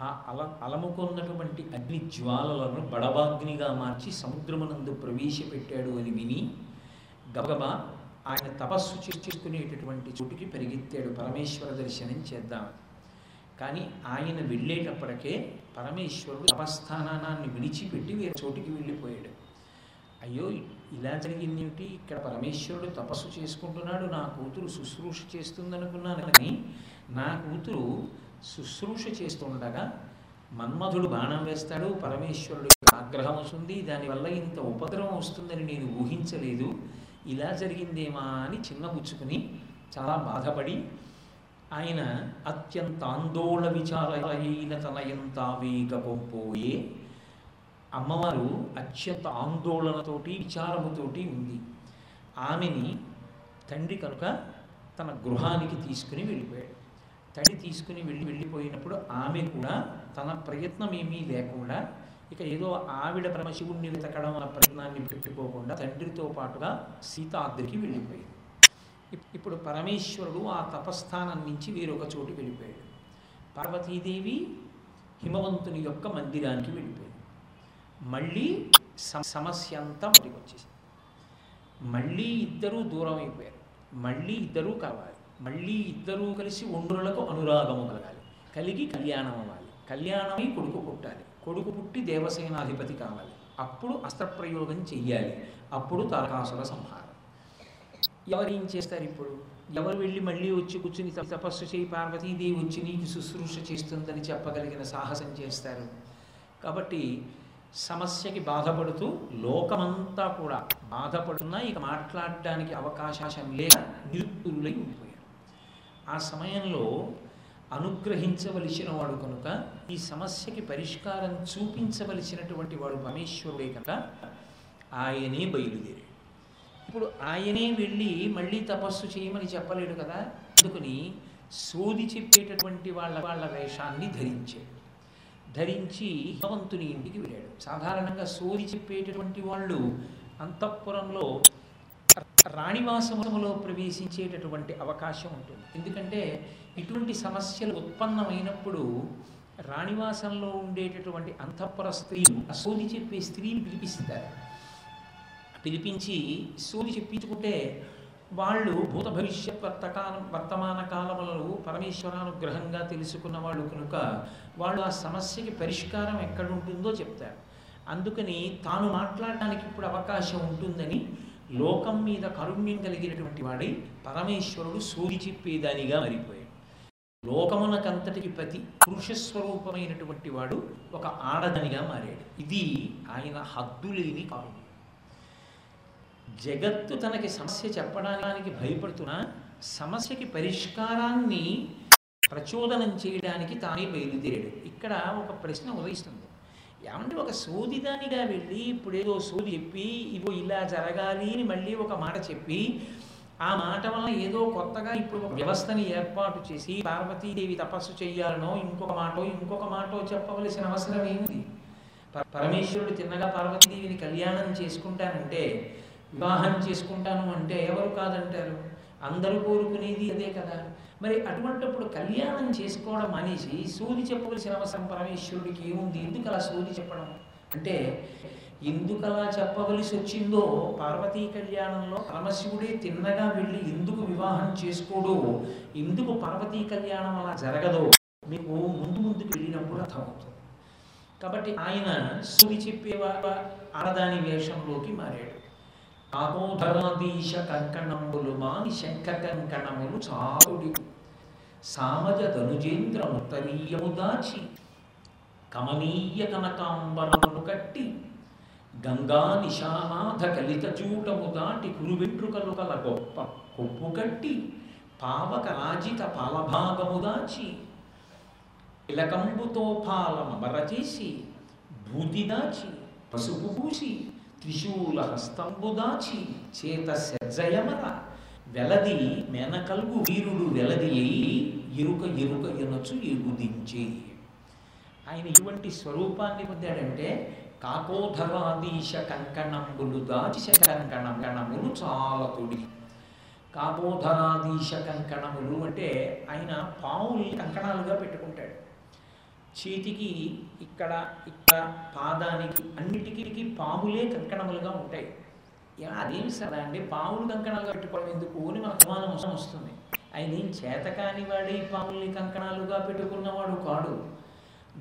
Speaker 1: ఆ అల అలముకున్నటువంటి అగ్ని జ్వాలలను బడబాగ్నిగా మార్చి సముద్రమునందు ప్రవేశపెట్టాడు అని విని గబగబా ఆయన తపస్సు చేసుకునేటటువంటి చోటుకి పరిగెత్తాడు పరమేశ్వర దర్శనం చేద్దాం. కానీ ఆయన వెళ్ళేటప్పటికే పరమేశ్వరుడు తపస్థానాన్ని విడిచిపెట్టి వేరే చోటికి వెళ్ళిపోయాడు. అయ్యో ఇలా జరిగిందేమిటి? ఇక్కడ పరమేశ్వరుడు తపస్సు చేసుకుంటున్నాడు నా కూతురు శుశ్రూష చేస్తుందనుకున్నాను కానీ నా కూతురు శుశ్రూష చేస్తుండగా మన్మధుడు బాణం వేస్తాడు పరమేశ్వరుడు ఆగ్రహం వస్తుంది దానివల్ల ఇంత ఉపద్రవం వస్తుందని నేను ఊహించలేదు. ఇలా జరిగిందేమా అని చిన్నపుచ్చుకుని చాలా బాధపడి ఆయన అత్యంత ఆందోళన విచారైన తనయంతావేగ పొంపోయే అమ్మవారు అత్యంత ఆందోళనతోటి విచారముతోటి ఉంది. ఆమెని తండ్రి కనుక తన గృహానికి తీసుకుని వెళ్ళిపోయాడు. తడి తీసుకుని వెళ్ళి వెళ్ళిపోయినప్పుడు ఆమె కూడా తన ప్రయత్నం ఏమీ లేకుండా ఇక ఏదో ఆవిడ పరమశివుణ్ణి వెతకడం అన్న ప్రయత్నాన్ని పెట్టుకోకుండా తండ్రితో పాటుగా సీతాద్రికి వెళ్ళిపోయింది. ఇప్పుడు పరమేశ్వరుడు ఆ తపస్థానం నుంచి వేరొక చోటు వెళ్ళిపోయాడు. పార్వతీదేవి హిమవంతుని యొక్క మందిరానికి వెళ్ళిపోయింది. మళ్ళీ సమస్య అంతా మళ్ళీ వచ్చేసింది. మళ్ళీ ఇద్దరూ దూరం అయిపోయారు. మళ్ళీ ఇద్దరూ కావాలి మళ్ళీ ఇద్దరూ కలిసి ఒండ్రులకు అనురాగము కలగాలి. కలిగి కళ్యాణం అవ్వాలి. కళ్యాణమై కొడుకు పుట్టాలి. కొడుకు పుట్టి దేవసేనాధిపతి కావాలి. అప్పుడు అస్త్రప్రయోగం చెయ్యాలి. అప్పుడు తారకాసుర సంహారం. ఎవరు ఏం చేస్తారు ఇప్పుడు? ఎవరు వెళ్ళి మళ్ళీ వచ్చి కూర్చుని తపస్సు చేయి పార్వతీదేవి వచ్చి నీకు శుశ్రూష చేస్తుందని చెప్పగలిగిన సాహసం చేస్తారు. కాబట్టి సమస్యకి బాధపడుతూ లోకమంతా కూడా బాధపడుతున్నా ఇక మాట్లాడడానికి అవకాశం లేక నిరుత్తులై ఉండిపోయింది ఆ సమయంలో అనుగ్రహించవలసిన వాడు కనుక ఈ సమస్యకి పరిష్కారం చూపించవలసినటువంటి వాడు పరమేశ్వరుడే కనుక ఆయనే బయలుదేరాడు. ఇప్పుడు ఆయనే వెళ్ళి మళ్ళీ తపస్సు చేయమని చెప్పలేడు కదా? అందుకని సోది చెప్పేటటువంటి వాళ్ళ వాళ్ళ వేషాన్ని ధరించాడు. ధరించి హిమవంతుని ఇంటికి వెళ్ళాడు. సాధారణంగా సోది చెప్పేటటువంటి వాళ్ళు అంతఃపురంలో రాణివాసములో ప్రవేశించేటటువంటి అవకాశం ఉంటుంది. ఎందుకంటే ఇటువంటి సమస్యలు ఉత్పన్నమైనప్పుడు రాణివాసంలో ఉండేటటువంటి అంతఃపుర స్త్రీలు సోది చెప్పే స్త్రీని పిలిపిస్తారు. పిలిపించి సోది చెప్పించుకుంటే వాళ్ళు భూత భవిష్యత్ వర్తకాల వర్తమాన కాలములలో పరమేశ్వరానుగ్రహంగా తెలుసుకున్న వాళ్ళు కనుక వాళ్ళు ఆ సమస్యకి పరిష్కారం ఎక్కడ ఉంటుందో చెప్తారు. అందుకని తాను మాట్లాడడానికి ఇప్పుడు అవకాశం ఉంటుందని లోకం మీద కరుణ్యం కలిగినటువంటి వాడై పరమేశ్వరుడు సూది చెప్పేదానిగా మారిపోయాడు. లోకమునకంతటికి ప్రతి పురుష స్వరూపమైనటువంటి వాడు ఒక ఆడదనిగా మారాడు. ఇది ఆయన హద్దులేని కారుణ్యం జగత్తు తనకి సమస్య చెప్పడానికి భయపడుతున్నా సమస్యకి పరిష్కారాన్ని ప్రచోదనం చేయడానికి తానే బయలుదేరాడు. ఇక్కడ ఒక ప్రశ్న ఉదయిస్తుంది. ఏమంటే ఒక సోదిదానిగా వెళ్ళి ఇప్పుడేదో సోది చెప్పి ఇగో ఇలా జరగాలి అని మళ్ళీ ఒక మాట చెప్పి ఆ మాట వల్ల ఏదో కొత్తగా ఇప్పుడు ఒక వ్యవస్థని ఏర్పాటు చేసి పార్వతీదేవి తపస్సు చేయాలనో ఇంకొక మాటో ఇంకొక మాటో చెప్పవలసిన అవసరం ఏంది ప- పరమేశ్వరుడు తిన్నగా పార్వతీదేవిని కళ్యాణం చేసుకుంటానంటే వివాహం చేసుకుంటాను అంటే ఎవరు కాదంటారు? అందరూ కోరుకునేది అదే కదా. మరి అటువంటిప్పుడు కళ్యాణం చేసుకోవడం అనేసి సూది చెప్పవలసిన అవసరం పరమేశ్వరుడికి ఏముంది? ఎందుకు అలా సూది చెప్పడం? అంటే ఎందుకు అలా చెప్పవలసి వచ్చిందో పార్వతీ కళ్యాణంలో పరమశివుడే తిన్నగా వెళ్ళి ఎందుకు వివాహం చేసుకోడు? ఎందుకు పార్వతీ కళ్యాణం అలా జరగదో? మీకు ముందు ముందుకు వెళ్ళినప్పుడు అర్థమవుతుంది. కాబట్టి ఆయన సూది చెప్పేవా ఆడదాని వేషంలోకి మారాడు. ఆమోధరాదీశ కంకణములు మాని శంఖ కంకణములు చారుడి సామజ ధనుజేంద్ర ఉత్తరీయము దాచి కమనీయ కనకాంబరమును కట్టి గంగా నిశానాథ కలిత చూటము దాటి కురువెంట్రుకలు కల గొప్ప కొప్పు కట్టి పావక రాజిత పాలభాగము దాచి ఇలకంబుతో పాలమరచేసి భూతి దాచి పసుపు పూసి త్రిశూల హస్తంబు దాచి చేత సజ్జయమర వెలది మెనకల్గు వీరుడు వెలది అయి ఎరుక ఎరుక ఎనొచ్చు ఎగుదించే. ఆయన ఇటువంటి స్వరూపాన్ని పొందాడంటే కాకోధరాదీశ కంకణంబులు దాచి కంకణం కణములు చాలా తొడి. కాకోధరాదీశ కంకణములు అంటే ఆయన పావుల్ని కంకణాలుగా పెట్టుకుంటాడు. చేతికి ఇక్కడ ఇక్కడ పాదానికి అన్నిటికీ పాములే కంకణములుగా ఉంటాయి. అదేమి సరే అండి? పాములు కంకణాలుగా పెట్టుకోవడం ఎందుకు? అని మనకు అనుమానం వస్తుంది. ఆయన ఏం చేతకాని వాడే పాముల్ని కంకణాలుగా పెట్టుకున్నవాడు కాడు.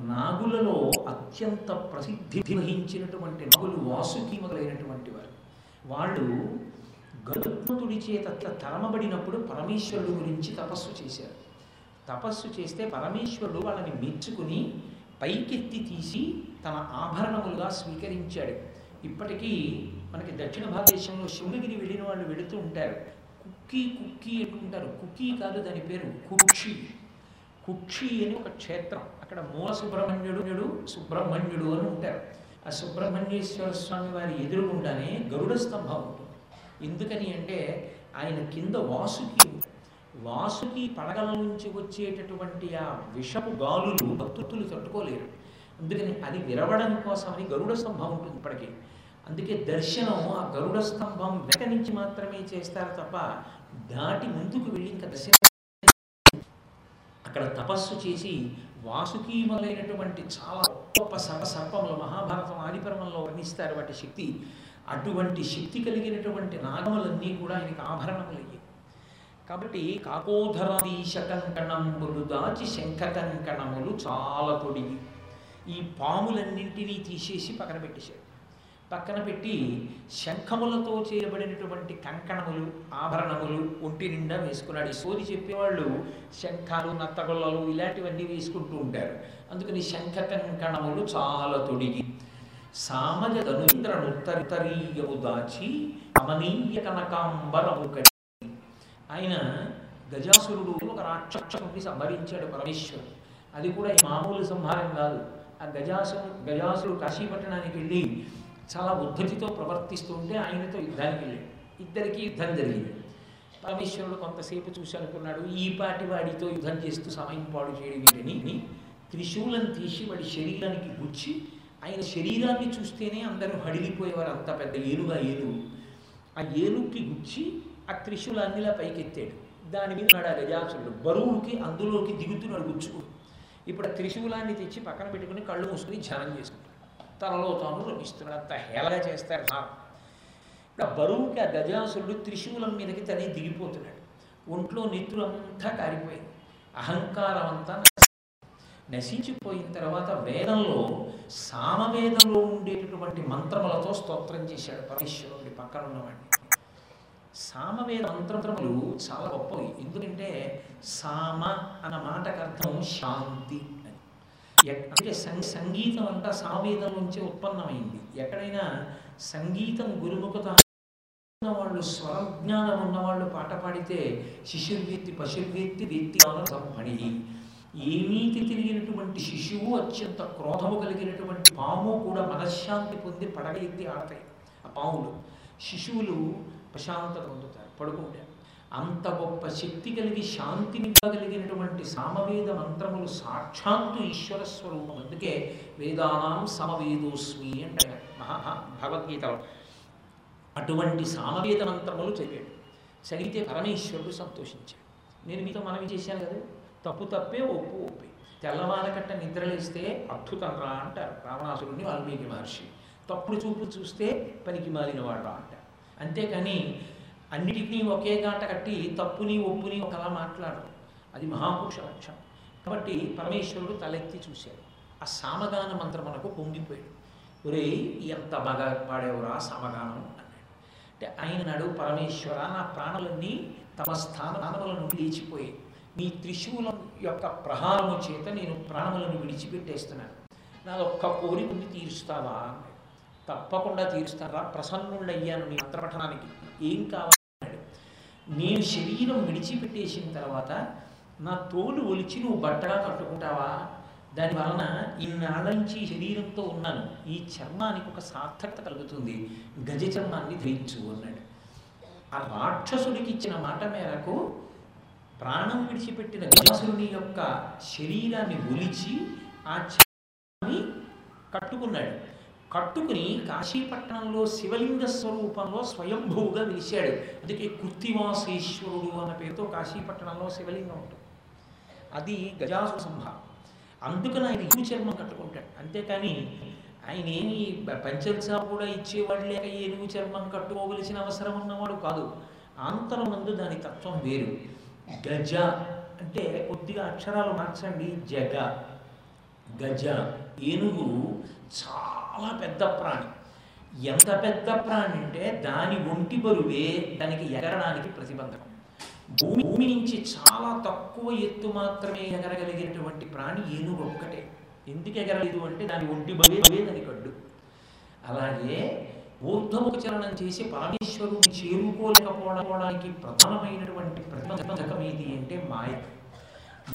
Speaker 1: నాగులలో అత్యంత ప్రసిద్ధి వహించినటువంటి నాగులు వాసుకి మొదలైనటువంటి వారు. వాళ్ళు గరుత్మంతుడి చేత తరమబడినప్పుడు పరమేశ్వరుడు గురించి తపస్సు చేశారు. తపస్సు చేస్తే పరమేశ్వరుడు వాళ్ళని మెచ్చుకుని పైకెత్తి తీసి తన ఆభరణములుగా స్వీకరించాడు. ఇప్పటికీ మనకి దక్షిణ భారతదేశంలో శివగిరి వెళ్ళిన వాళ్ళు వెళుతూ ఉంటారు. కుక్కీ కుక్కీ అంటుంటారు కుక్కీ కాదు దాని పేరు కుక్షి. కుక్షి అని ఒక క్షేత్రం. అక్కడ మూల సుబ్రహ్మణ్యుడు సుబ్రహ్మణ్యుడు అని ఉంటారు. ఆ సుబ్రహ్మణ్యేశ్వర స్వామి వారి ఎదురుగుండానే గరుడ స్తంభం ఉంటుంది. ఎందుకని అంటే ఆయన కింద వాసుకి ఉంటుంది. వాసుకి పడగల నుంచి వచ్చేటటువంటి ఆ విషపు గాలులు భక్తులు తట్టుకోలేరు. అందుకని అది విరవడం కోసమని గరుడ స్తంభం ఉంటుంది ఇప్పటికీ. అందుకే దర్శనం ఆ గరుడ స్తంభం వెనక నుంచి మాత్రమే చేస్తారు తప్ప దాటి ముందుకు వెళ్ళి ఇంకా దర్శనం అక్కడ తపస్సు చేసి వాసుకి మొదలైనటువంటి చాలా గొప్ప సర్వ సర్పములు మహాభారతం ఆదిపర్వంలో వర్ణిస్తారు వాటి శక్తి. అటువంటి శక్తి కలిగినటువంటి నాగములన్నీ కూడా ఆయనకు ఆభరణములయ్యాయి కాబట్టి కాకోధరాదీశ కంకణములు దాచి శంఖ కంకణములు చాలా తొడిగి ఈ పాములన్నింటినీ తీసేసి పక్కన పెట్టేశాడు పక్కన పెట్టి శంఖములతో చేయబడినటువంటి కంకణములు ఆభరణములు ఒంటి నిండా వేసుకున్నాడు. ఈ సోది చెప్పేవాళ్ళు శంఖాలు నత్తగొల్లలు ఇలాంటివన్నీ వేసుకుంటూ ఉంటారు. అందుకని శంఖ కంకణములు చాలా తొడిగి సామజ ధనుంద్రనుత్తరీయము దాచి అమనీయ కనకాంబరము కట్టి ఆయన గజాసురుడు ఒక రాక్షసుడిని సంహరించాడు పరమేశ్వరుడు. అది కూడా మామూలు సంహారం కాదు. ఆ గజాసు గజాసుడు కాశీపట్టణానికి వెళ్ళి చాలా ఉద్ధతితో ప్రవర్తిస్తుంటే ఆయనతో యుద్ధానికి వెళ్ళాడు. ఇద్దరికి యుద్ధం జరిగింది. పరమేశ్వరుడు కొంతసేపు చూశానుకున్నాడు ఈ పాటి వాడితో యుద్ధం చేస్తూ సమయం పాడు చేయడం వీటిని త్రిశూలం తీసి వాడి శరీరానికి గుచ్చి ఆయన శరీరాన్ని చూస్తేనే అందరూ హడిలిపోయేవారు అంత పెద్ద ఏనుగా ఏనుగు. ఆ ఏలుకి గుచ్చి ఆ త్రిశూలాన్నిలా పైకెత్తాడు. దాని మీద ఉన్నాడు ఆ గజాసురుడు బరువుకి అందులోకి దిగుతున్నాడు గుచ్చుకు. ఇప్పుడు ఆ త్రిశూలాన్ని తెచ్చి పక్కన పెట్టుకుని కళ్ళు మూసుకుని ధ్యానం చేసుకుంటాడు. తనలో తాను రమిస్తున్నాడు. అంత హేళగా చేస్తారు నా ఇప్పుడు ఆ బరువుకి ఆ గజాసురుడు త్రిశూలం మీదకి తనే దిగిపోతున్నాడు. ఒంట్లో నెత్తురు అంతా కారిపోయింది. అహంకారం అంతా నశించిపోయిన తర్వాత వేదంలో సామవేదంలో ఉండేటటువంటి మంత్రములతో స్తోత్రం చేశాడు పరమేశ్వరుడి పక్కన ఉన్నవాడిని సామవేద మంత్రములు చాలా గొప్పవి. ఎందుకంటే సామ అన్న మాటకు అర్థం శాంతి అని. అంటే సం- సంగీతం అంతా సామవేదం నుంచే ఉత్పన్నమైంది. ఎక్కడైనా సంగీతం గురుముఖత ఉన్నవాళ్ళు స్వరజ్ఞానం ఉన్నవాళ్ళు పాట పాడితే శిశుర్వీత్తి పశుర్వీత్తి వీత్తి పని. ఏమీతి తిరిగినటువంటి శిశువు అత్యంత క్రోధము కలిగినటువంటి పాము కూడా మనశ్శాంతి పొంది పడగ ఎత్తి ఆడతాయి. ఆ పాములు. శిశువులు ప్రశాంతత పొందుతారు పడుకుంటే అంత గొప్ప శక్తి కలిగి శాంతినివ్వగలిగినటువంటి సామవేద మంత్రములు సాక్షాత్తు ఈశ్వర స్వరూపం. అందుకే వేదానాం సమవేదోస్మి అంటే మహా భగవద్గీతలో అటువంటి సామవేద మంత్రములు చదివాడు. చదివితే పరమేశ్వరుడు సంతోషించాడు. నేను మీతో మనవి చేశాను కదా తప్పు తప్పే ఒప్పు ఒప్పే. తెల్లవారకట్ట నిద్రలేస్తే అద్భుతం రా అంటారు రావణాసురుడిని వాల్మీకి మహర్షి. తప్పుడు చూపు చూస్తే పనికి మాలిన వాడు రా అంటారు. అంతేకాని అన్నిటినీ ఒకే గాట కట్టి తప్పుని ఒప్పుని ఒకలా మాట్లాడరు. అది మహాపురుష లక్ష్యం. కాబట్టి పరమేశ్వరుడు తలెత్తి చూశాడు. ఆ సామగాన మంత్రం మనకు పొంగిపోయాడు ఒరే ఎంత బాగా పాడేవరా సామగానం అన్నాడు. అంటే ఆయన నాడు పరమేశ్వర నా ప్రాణులన్నీ తమ స్థానముల నుండి లేచిపోయాయి నీ త్రిశూలం యొక్క ప్రహారము చేత నేను ప్రాణములను విడిచిపెట్టేస్తున్నాను. నాదొక్క ఒక్క కోరిక తీరుస్తావా? అన్నాడు తప్పకుండా తీరుస్తారా? ప్రసన్నుళ్ళయ్యాను నీ మంత్రపఠనానికి. ఏం కావాలన్నాడు నేను శరీరం విడిచిపెట్టేసిన తర్వాత నా తోలు ఒలిచి నువ్వు బట్టగా కట్టుకుంటావా? దాని వలన ఇన్నాళ్ళ నుంచి ఈ శరీరంతో ఉన్నాను. ఈ చర్మానికి ఒక సార్థకత కలుగుతుంది. గజ చర్మాన్ని ధరించు అన్నాడు. ఆ రాక్షసుడికి ఇచ్చిన మాట మేరకు ప్రాణం విడిచిపెట్టిన గజాసురుని యొక్క శరీరాన్ని ఒలిచి ఆ చర్మాన్ని కట్టుకున్నాడు. కట్టుకుని కాశీపట్టణంలో శివలింగ స్వరూపంలో స్వయంభూగా వెలిశాడు అందుకే కృత్తివాసేశ్వరుడు అన్న పేరుతో కాశీపట్టణంలో శివలింగం ఉంటుంది. అది గజాసు సంహారం అందుకని ఆయన ఇరు చర్మం కట్టుకుంటాడు. అంతేకాని ఆయన ఏమి పంచల్సా కూడా ఇచ్చేవాడు లేక ఏనుగు చర్మం కట్టుకోవలసిన అవసరం ఉన్నవాడు కాదు. ఆంతరమందు దాని తత్వం వేరు. గజ అంటే కొద్దిగా అక్షరాలు మార్చండి. జగ గజ ఏనుగు చాలా పెద్ద ప్రాణి. ఎంత పెద్ద ప్రాణి అంటే దాని ఒంటి బరువే దానికి ఎగరడానికి ప్రతిబంధకం. భూమి భూమి నుంచి చాలా తక్కువ ఎత్తు మాత్రమే ఎగరగలిగినటువంటి ప్రాణి ఏనుగు ఒక్కటే. ఎందుకు ఎగరలేదు అంటే దాని ఒంటి బరువే దాని కడ్డు. అలాగే ఊర్ధముఖ చలనం చేసి పరమేశ్వరుని చేరుకోలేకపోవడానికి ప్రధానమైనటువంటి ప్రతిబంధకం ఏది అంటే మాయ.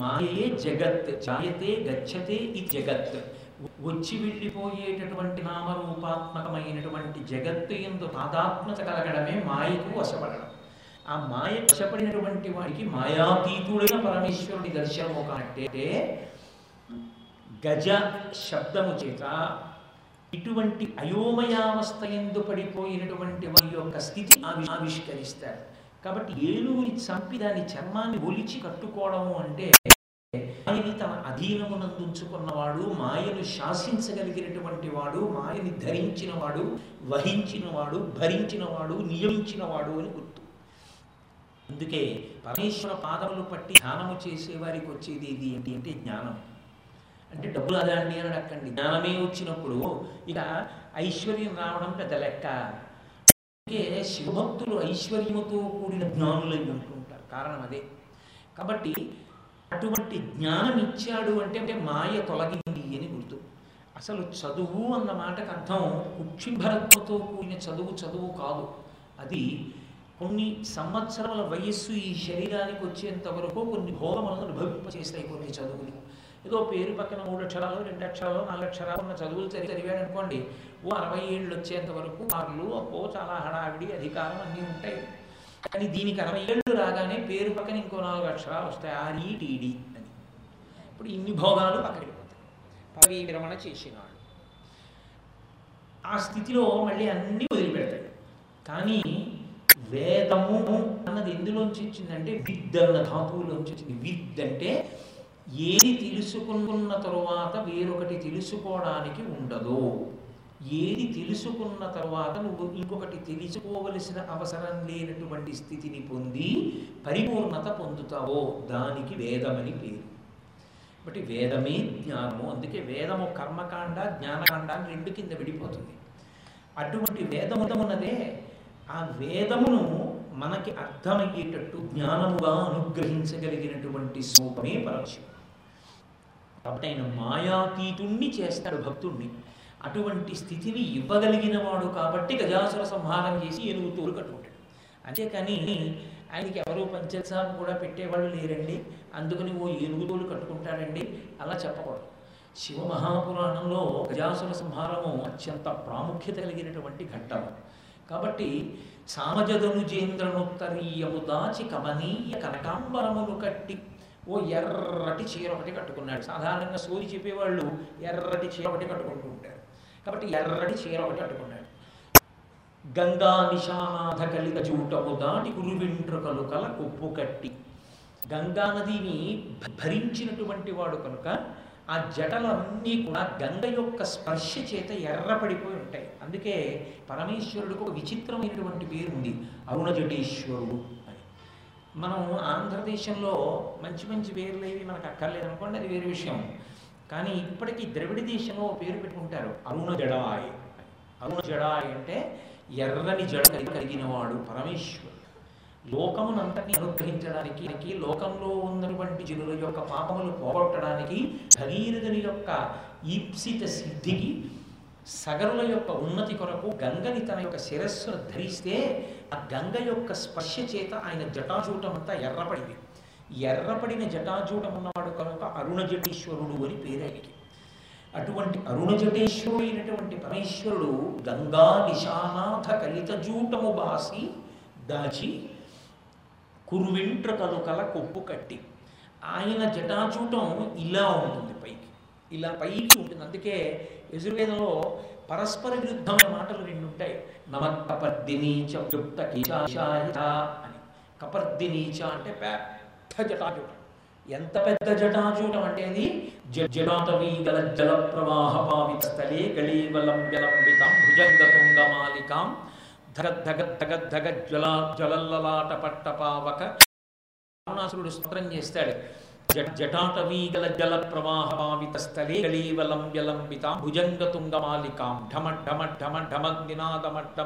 Speaker 1: మాయే జగత్ జాయతే గచ్చతే ఈ జగత్. వచ్చి వెళ్ళిపోయేటటువంటి నామరూపాత్మకమైనటువంటి జగత్తు ఎందు తాదాత్మత కలగడమే మాయకు వశపడడం. ఆ మాయ వశపడినటువంటి వాడికి మాయాతీతుడైన పరమేశ్వరుని దర్శనము అంటే గజ శబ్దము చేత ఇటువంటి అయోమయావస్థ ఎందు పడిపోయినటువంటి వారి యొక్క స్థితి ఆవి ఆవిష్కరిస్తారు. కాబట్టి ఏనుగుని చంపి దాని చర్మాన్ని ఒలిచి కట్టుకోవడము అంటే మాయని తన అధీనమునందుంచుకున్నవాడు మాయను శాసించగలిగినటువంటి వాడు మాయని ధరించినవాడు వహించినవాడు భరించినవాడు నియమించినవాడు అని గుర్తు. అందుకే పరమేశ్వర పాదములు పట్టి ధ్యానము చేసే వారికి వచ్చేది ఇది ఏంటి అంటే జ్ఞానం అంటే డబ్బులు అదండి అని అడక్కండి. జ్ఞానమే వచ్చినప్పుడు ఇక ఐశ్వర్యం రావడం పెద్ద లెక్క. అందుకే శివభక్తులు ఐశ్వర్యముతో కూడిన జ్ఞానులై ఉంటుంటారు. కారణం అదే. కాబట్టి అటువంటి జ్ఞానం ఇచ్చాడు అంటే అంటే మాయ తొలగింది అని గుర్తు. అసలు చదువు అన్న మాటకు అర్థం కుక్షిభరత్వతో కూడిన చదువు చదువు కాదు. అది కొన్ని సంవత్సరాల వయస్సు ఈ శరీరానికి వచ్చేంత వరకు కొన్ని భోగములను అనుభవింపచేస్తాయి కొన్ని చదువులు. ఏదో పేరు పక్కన మూడు అక్షరాలు రెండు అక్షరాలు నాలుగు అక్షరాలు ఉన్న చదువులు చదివి చదివాడు అనుకోండి ఓ అరవై ఏళ్ళు వచ్చేంత వరకు మార్లు అప్పో చాలా హడావిడి అధికారం అన్నీ ఉంటాయి. కానీ దీనికి అరవై ఏళ్ళు రాగానే పేరు పక్కన ఇంకో నాలుగు అక్షరాలు వస్తాయి. ఆర్ఈ అని. ఇప్పుడు ఇన్ని భోగాలు పక్కకి పోతాయి పదవీ విరమణ చేసినాడు. ఆ స్థితిలో మళ్ళీ అన్నీ వదిలిపెడతాయి. కానీ వేదము అన్నది ఎందులోంచి వచ్చిందంటే విద్ అన్న ధాతువులోంచి వచ్చింది. విద్ అంటే ఏది తెలుసుకున్న తరువాత వేరొకటి తెలుసుకోవడానికి ఉండదు. ఏది తెలుసుకున్న తర్వాత నువ్వు ఇంకొకటి తెలుసుకోవలసిన అవసరం లేనటువంటి స్థితిని పొంది పరిపూర్ణత పొందుతావో దానికి వేదమని పేరు. బట్టి వేదమే జ్ఞానము. అందుకే వేదము కర్మకాండ జ్ఞానకాండ అని రెండు కింద విడిపోతుంది. అటువంటి వేదముదమున్నదే ఆ వేదమును మనకి అర్థమయ్యేటట్టు జ్ఞానముగా అనుగ్రహించగలిగినటువంటి స్వరూపమే పరమశివుడు. కాబట్టి ఆయన మాయాతీతుణ్ణి చేస్తాడు భక్తుణ్ణి. అటువంటి స్థితిని ఇవ్వగలిగిన వాడు కాబట్టి గజాసుర సంహారం చేసి ఏనుగు తోలు కట్టుకుంటాడు. అంతేకాని ఆయనకి ఎవరు పంచసాబ్ కూడా పెట్టేవాళ్ళు లేరండి. అందుకని ఓ ఏనుగుతోలు కట్టుకుంటాడండి అలా చెప్పకూడదు. శివ మహాపురాణంలో గజాసుర సంహారము అత్యంత ప్రాముఖ్యత కలిగినటువంటి ఘట్టము కాబట్టి సామజదనుజేంద్రనుత్తరీయము దాచి కమనీయ కనకాంబరములు కట్టి ఓ ఎర్రటి చీర ఒకటి కట్టుకున్నాడు. సాధారణంగా సూరి చెప్పేవాళ్ళు ఎర్రటి చీర ఒకటి కట్టుకుంటూ ఉంటారు. కాబట్టి ఎర్రటి చీర ఒకటి కట్టుకున్నాడు గంగా నిశానాథ కలిత చూటము దాటి గురువింట్రుకలు కల కొప్పు కట్టి. గంగా నదిని భరించినటువంటి వాడు కనుక ఆ జటలన్నీ కూడా గంగ యొక్క స్పర్శ చేత ఎర్రపడిపోయి ఉంటాయి. అందుకే పరమేశ్వరుడికి ఒక విచిత్రమైనటువంటి పేరు ఉంది. అరుణ జటేశ్వరుడు అని. మనం ఆంధ్రదేశంలో మంచి మంచి పేర్లు ఏవి మనకు అక్కర్లేదు అనుకోండి అది వేరే విషయం. కానీ ఇప్పటికీ ద్రవిడ దేశంలో ఓ పేరు పెట్టుకుంటారు. అరుణ జడాయ్. అరుణ జడాయ్ అంటే ఎర్రని జడ కలిగిన వాడు పరమేశ్వరుడు. లోకమునంతటిని అనుగ్రహించడానికి లోకంలో ఉన్నటువంటి జనుల యొక్క పాపములు పోగొట్టడానికి భగీరథుని యొక్క ఈప్సిత సిద్ధికి సగరుల యొక్క ఉన్నతి కొరకు గంగని తన యొక్క శిరస్సును ధరిస్తే ఆ గంగ యొక్క స్పర్శ చేత ఆయన జటాజూటం అంతా ఎర్రపడింది ఎర్రపడిన జటాజూటం ఉన్నవాడు కనుక అరుణజటీశ్వరుడు అని పేరు ఆయనకి. అటువంటి అరుణజటేశ్వరుడు అయినటువంటి పరమేశ్వరుడు గంగా నిశానాథ కలితజూటము బాసి దాచి కురువెంట్రుకలు కల కొప్పు కట్టి ఆయన జటాచూటం ఇలా ఉంటుంది పైకి. ఇలా పైకి ఉంటుంది. అందుకే యజుర్వేదంలో పరస్పర విరుద్ధమైన మాటలు రెండు ఉంటాయి. నమ కపర్దినీచ యుక్త అని. కపర్దినీచ అంటే పెద్ద జటాచూటం ఎంత పెద్ద జటాజూటం అంటే అది? జటాటవీ గల జల ప్రవాహ పావిత స్థలే గళీవలం తుంగమాలికాం భుజంగతుంగమాలికాం ధగ ధగ ధగ ధగ జ్వల జ్వలల్లలాట పట్టపావక రావణాసురుడు స్తోత్రం చేస్తాడు. జ- జటాటవీగల జల ప్రవాహ భావిత స్థలే గళీవలం జలంబితాం భుజంగతుంగమాలికాం ఢమ ఢమ ఢమ ఢమ నినాదమడ్డం